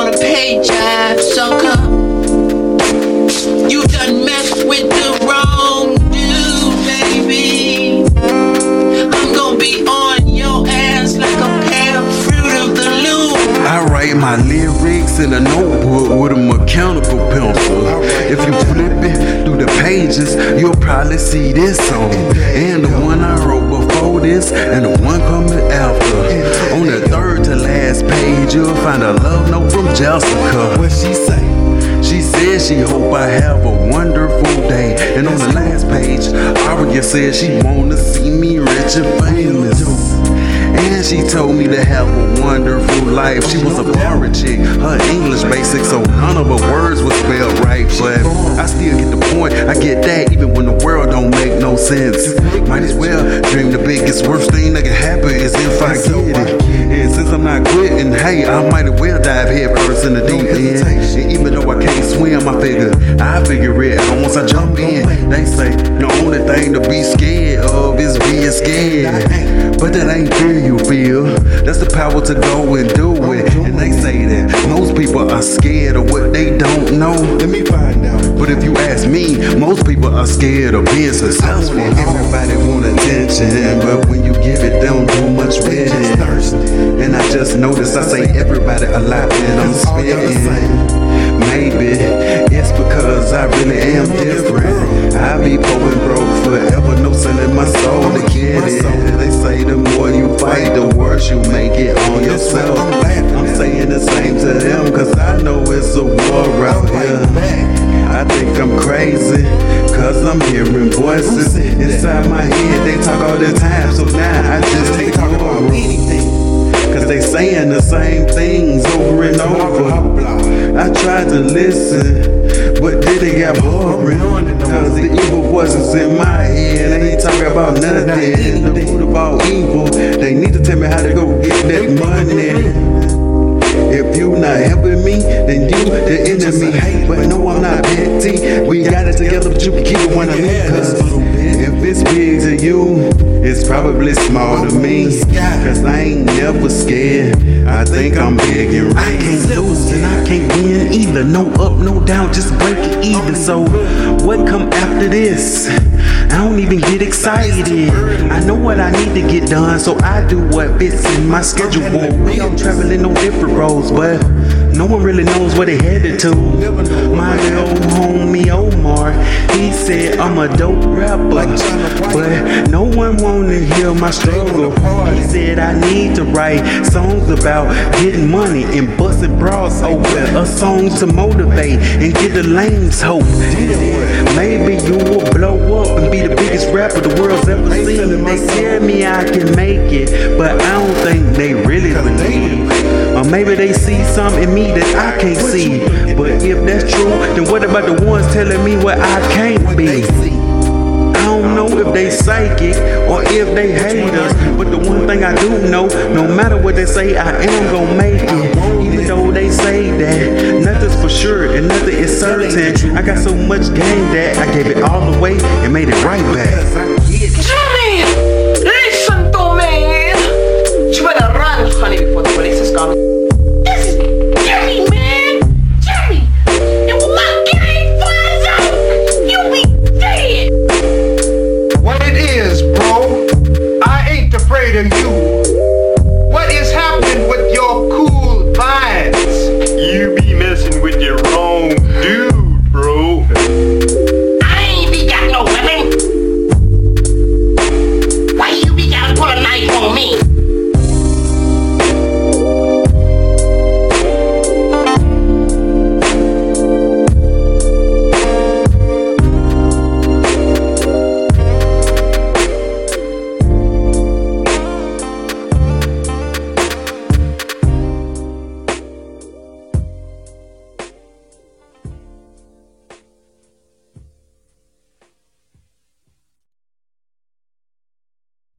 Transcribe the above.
on a pay job, sucker. You done messed with the wrong dude, baby. I'm gonna be on your ass like a pair of fruit of the loom. I write my lyrics in a notebook with a mechanical pencil. If you flip it through the pages, you'll probably see this song. And the one I wrote before this, and the one coming after you'll find a love note from Jessica. What she say? She said she hope I have a wonderful day. And on the last page, Aria said she wanna see me rich and famous. And she told me to have a wonderful life. She was a foreign chick, her English basic, so none of her words was spelled right. But I still get the point. I get that even when the world don't make no sense. Might as well dream the biggest worst thing that can happen thing to be scared of is being scared. But that ain't fear you feel. That's the power to go and do it. And they say that most people are scared of what they don't know. Let me find out. But if you ask me, most people are scared of being successful. Everybody want attention, but when you give it, they don't do much with it. And I just noticed I say everybody a lot and I'm spitting. Maybe on yourself. I'm saying the same to them, cause I know it's a war out here. I think I'm crazy, cause I'm hearing voices inside my head. They talk all the time, so now I just They talk about anything. Cause they saying the same things over and over. I tried to listen, but then it got boring. Cause the evil voices in my head, they ain't talking about nothing. The food about evil, they need to tell me how to go the hate, But no, I'm not petty. We got it together, but you can keep it one of me. Cause if it's big to you, it's probably small to me. Cause I ain't never scared. I think I'm big and I can't lose and I can't win either. No up, no down, just break it even. So what come after this? I don't even get excited. I know what I need to get done, so I do what fits in my schedule. We all traveling on different roads, but no one really knows where they headed to. My little homie Omar, he said I'm a dope rapper, but no one wanna hear my struggle. He said I need to write songs about getting money and busting bras open, a song to motivate and get the lanes hope. Maybe you will blow up and be the biggest rapper the world's ever seen. They tell me I can make it, but I don't think they really believe. Or maybe they see something in me that I can't see. But if that's true, then what about the ones telling me what I can't be? I don't know if they psychic or if they hate us, but the one thing I do know, no matter what they say, I am gonna make it. Even though they say that nothing's for sure and nothing is certain, I got so much game that I gave it all away and made it right back. Dead! What